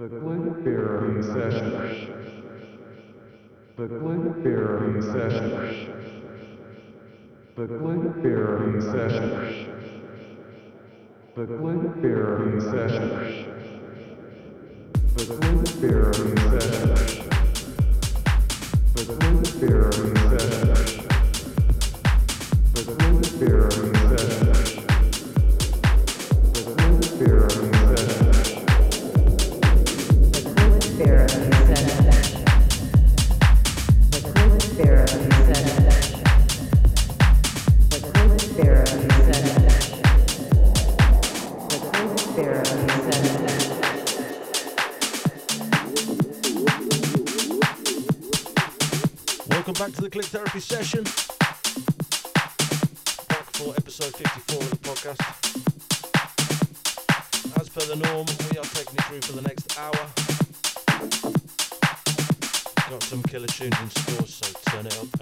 The Glenn Barry Session. The Glenn Barry Session. The Glenn Barry Session. The Glenn Barry Session. The Glenn Barry Session. The Glenn Barry Session. The Glenn Barry Session. Therapy session. Back for episode 54 of the podcast. As per the norm, we are taking you through for the next hour. Got some killer tunes in store, so turn it up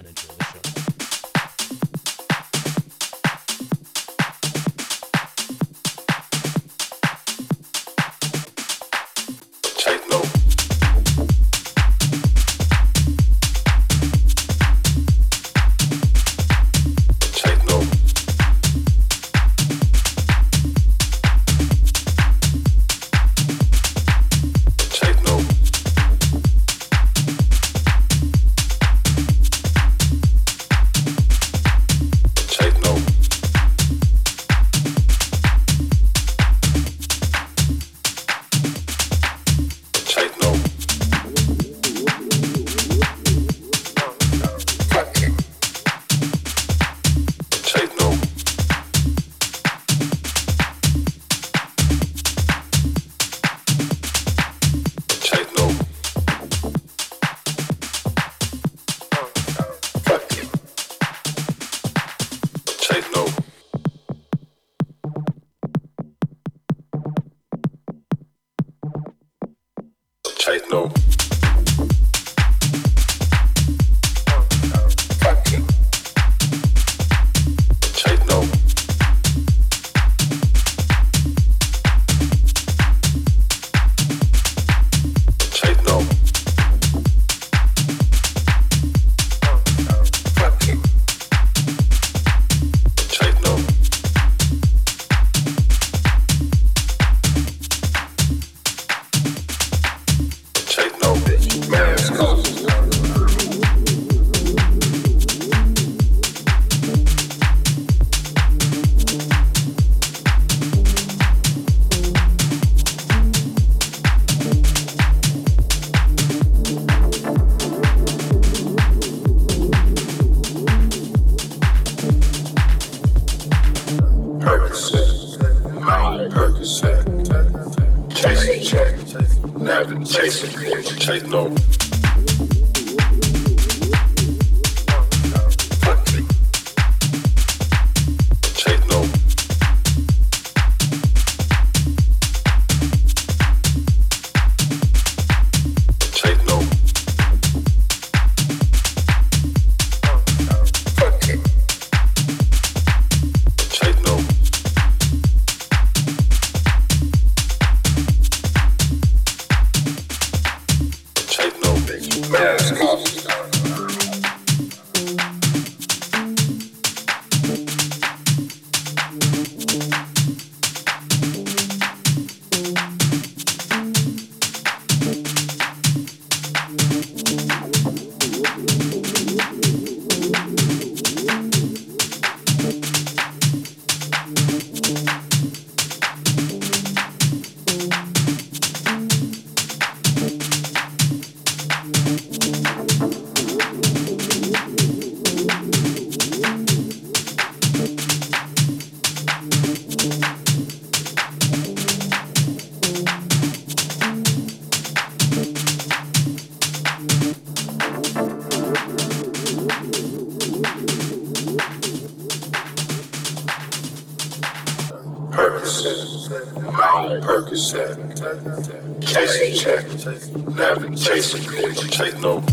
chasing, chasing, take no.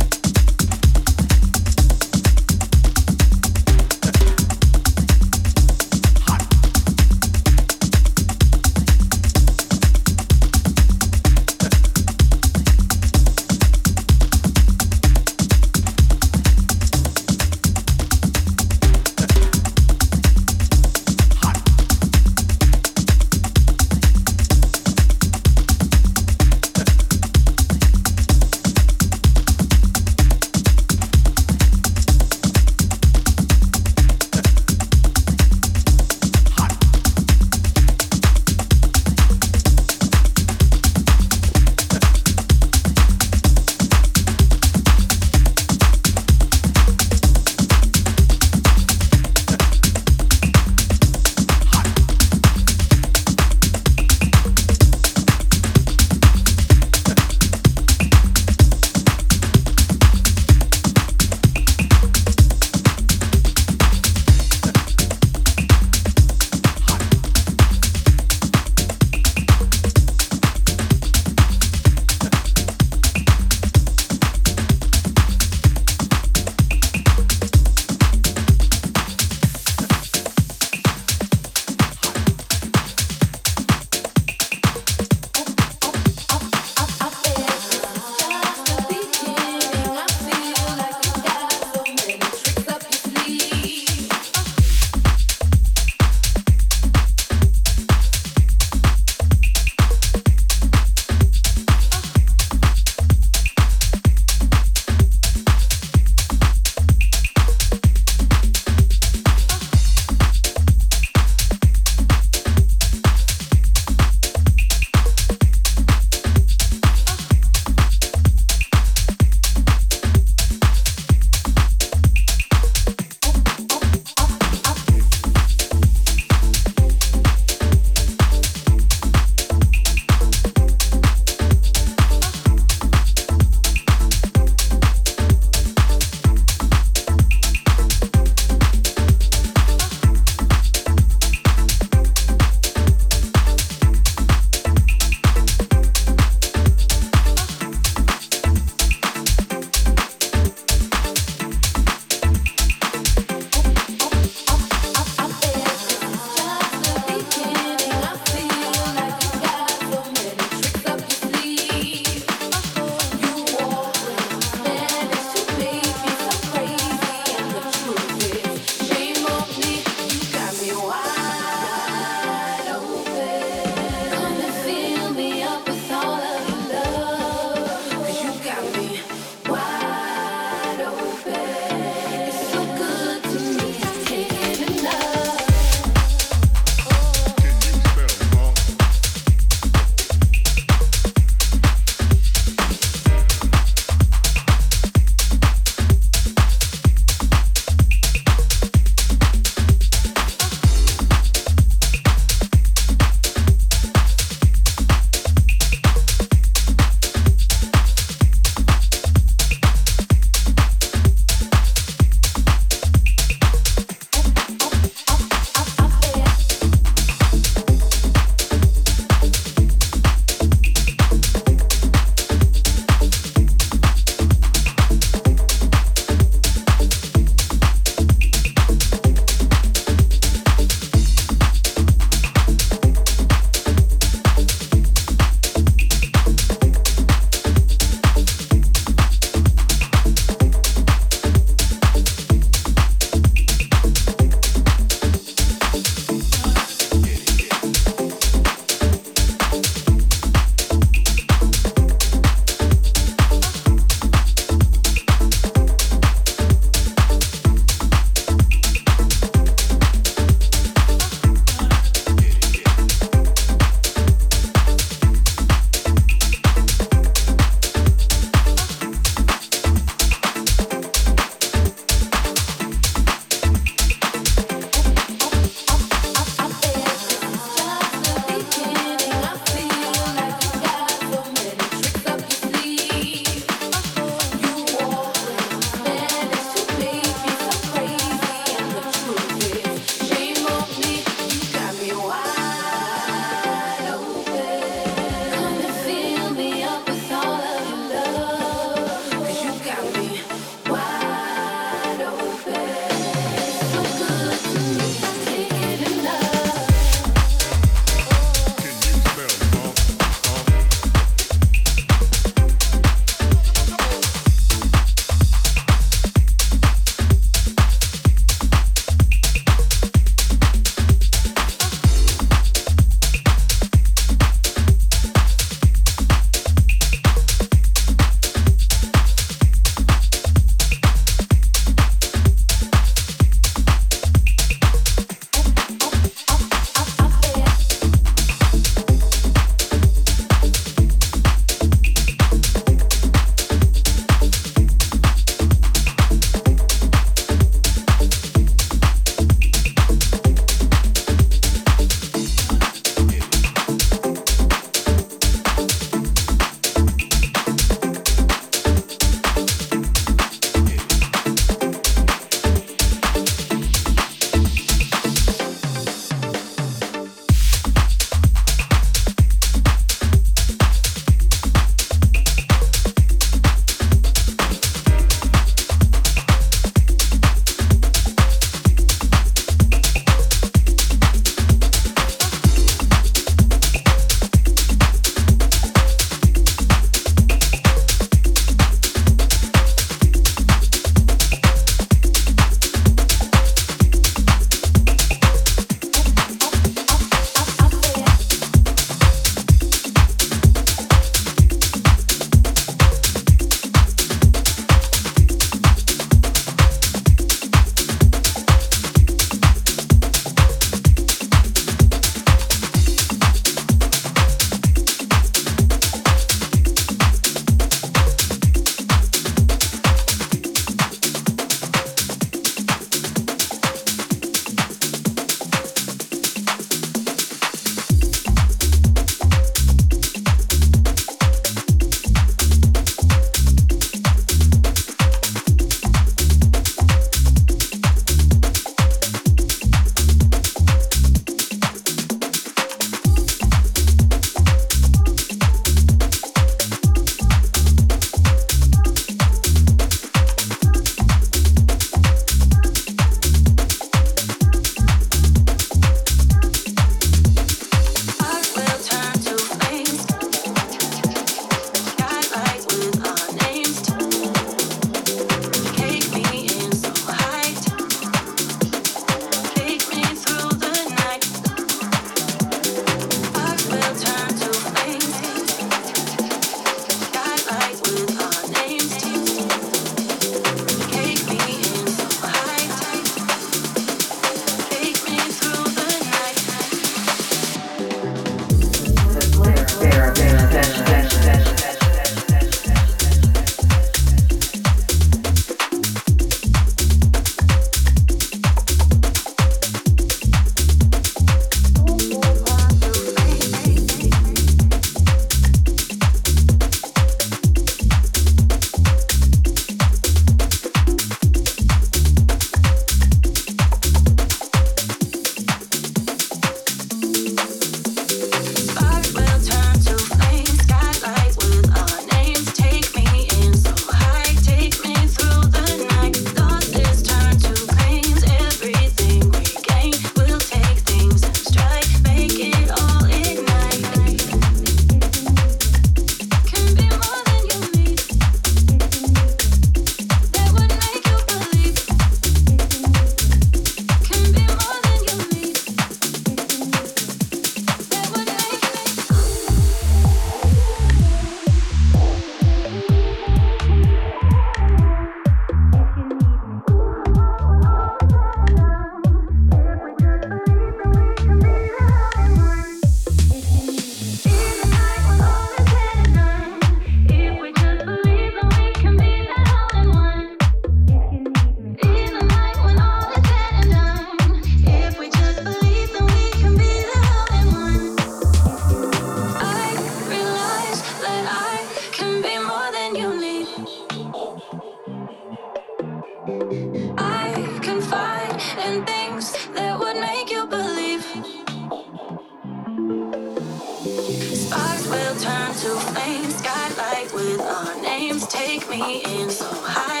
Can be more than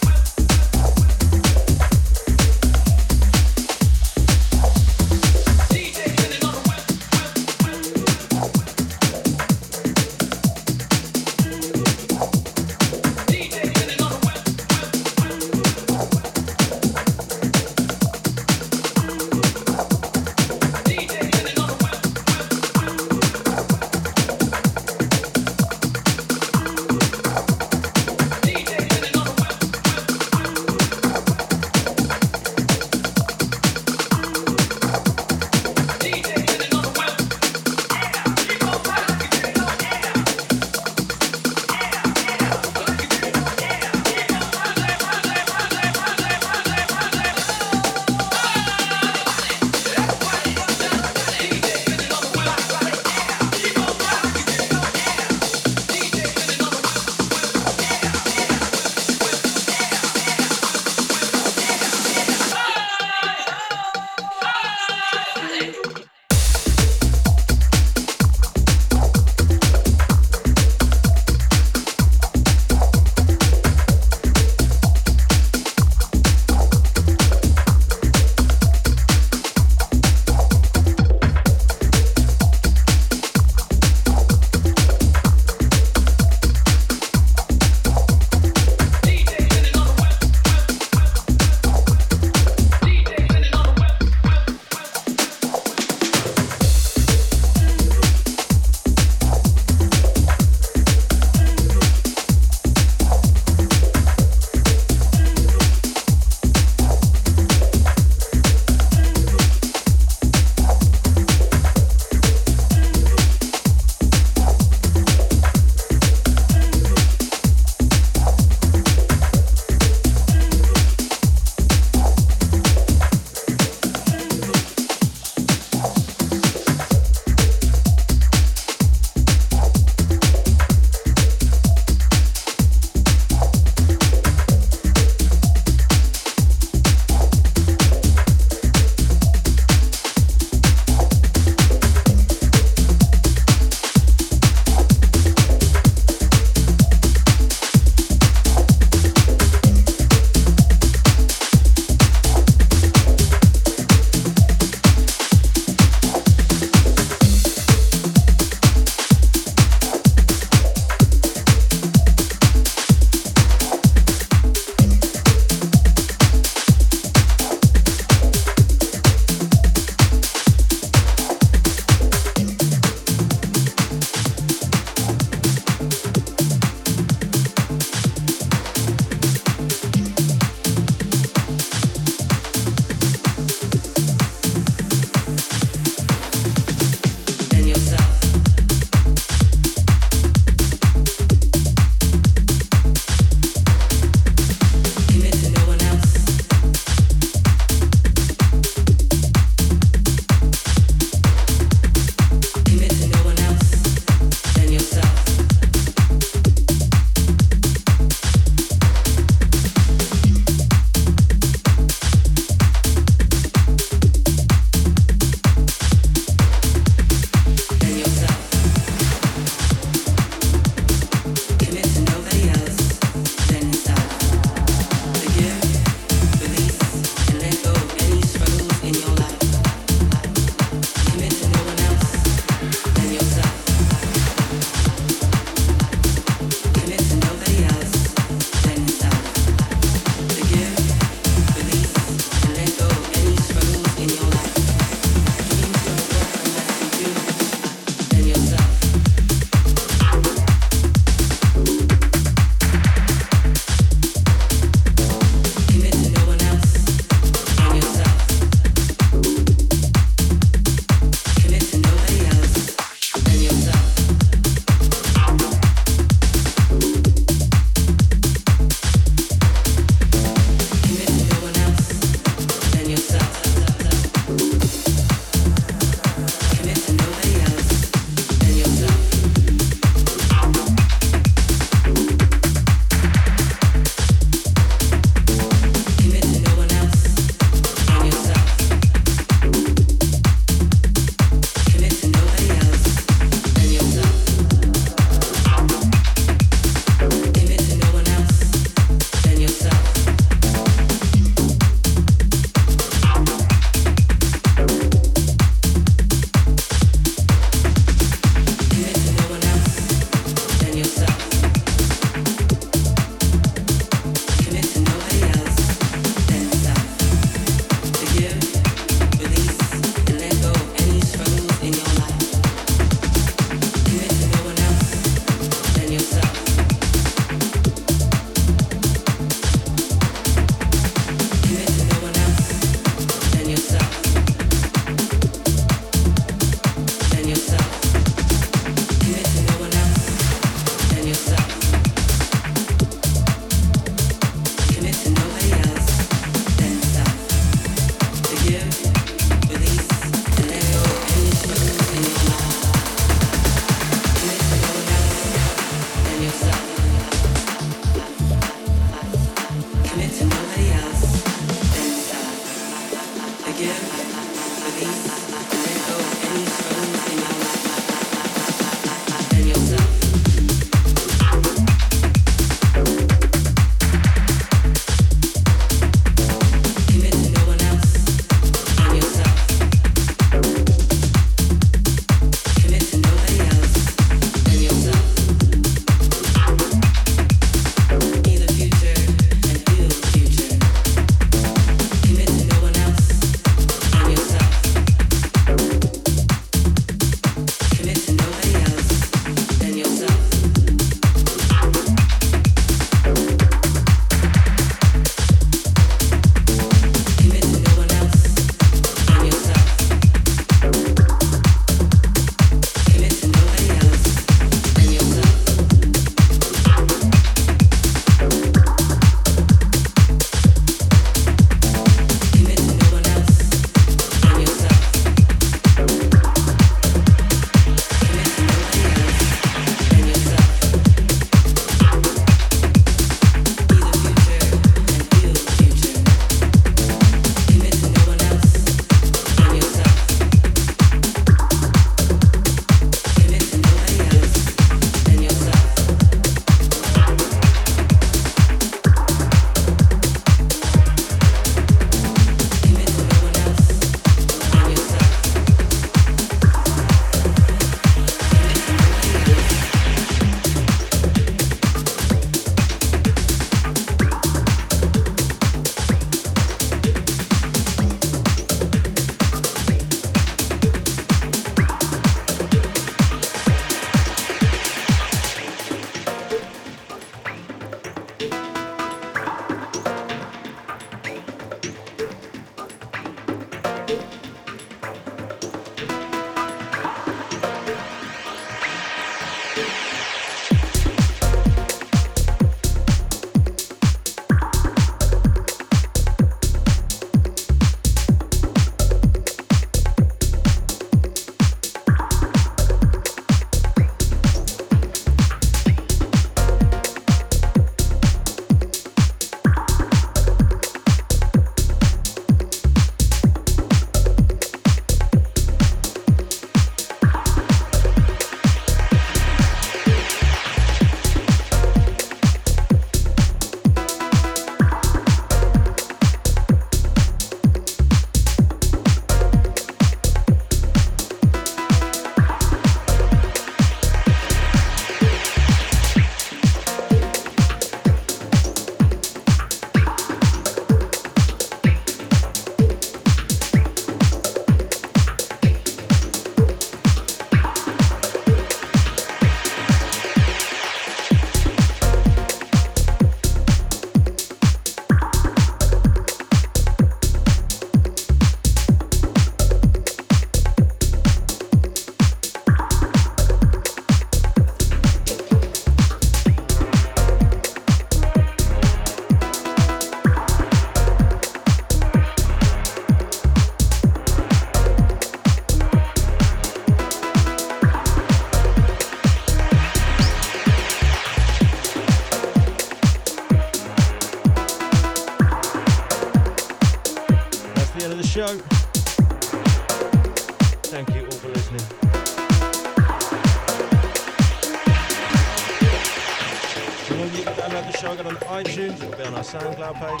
SoundCloud page.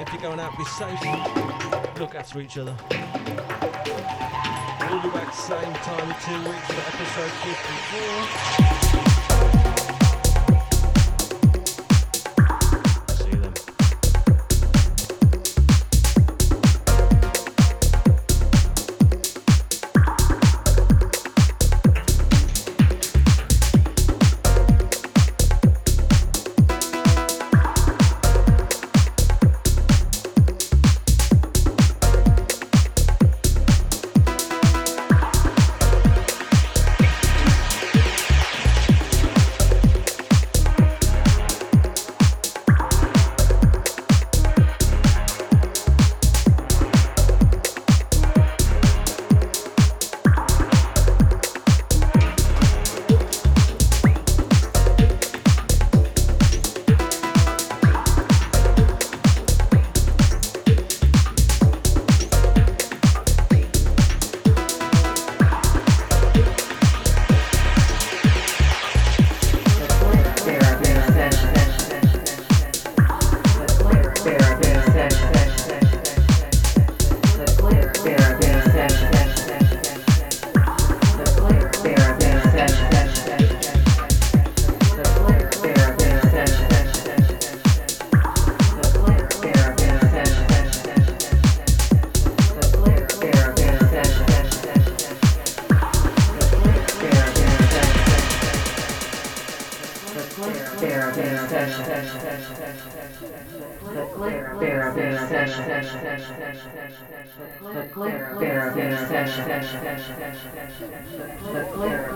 If you're going out, be safe. Look after each other. We'll be back same time in two weeks for episode 54.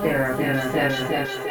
Therapy session.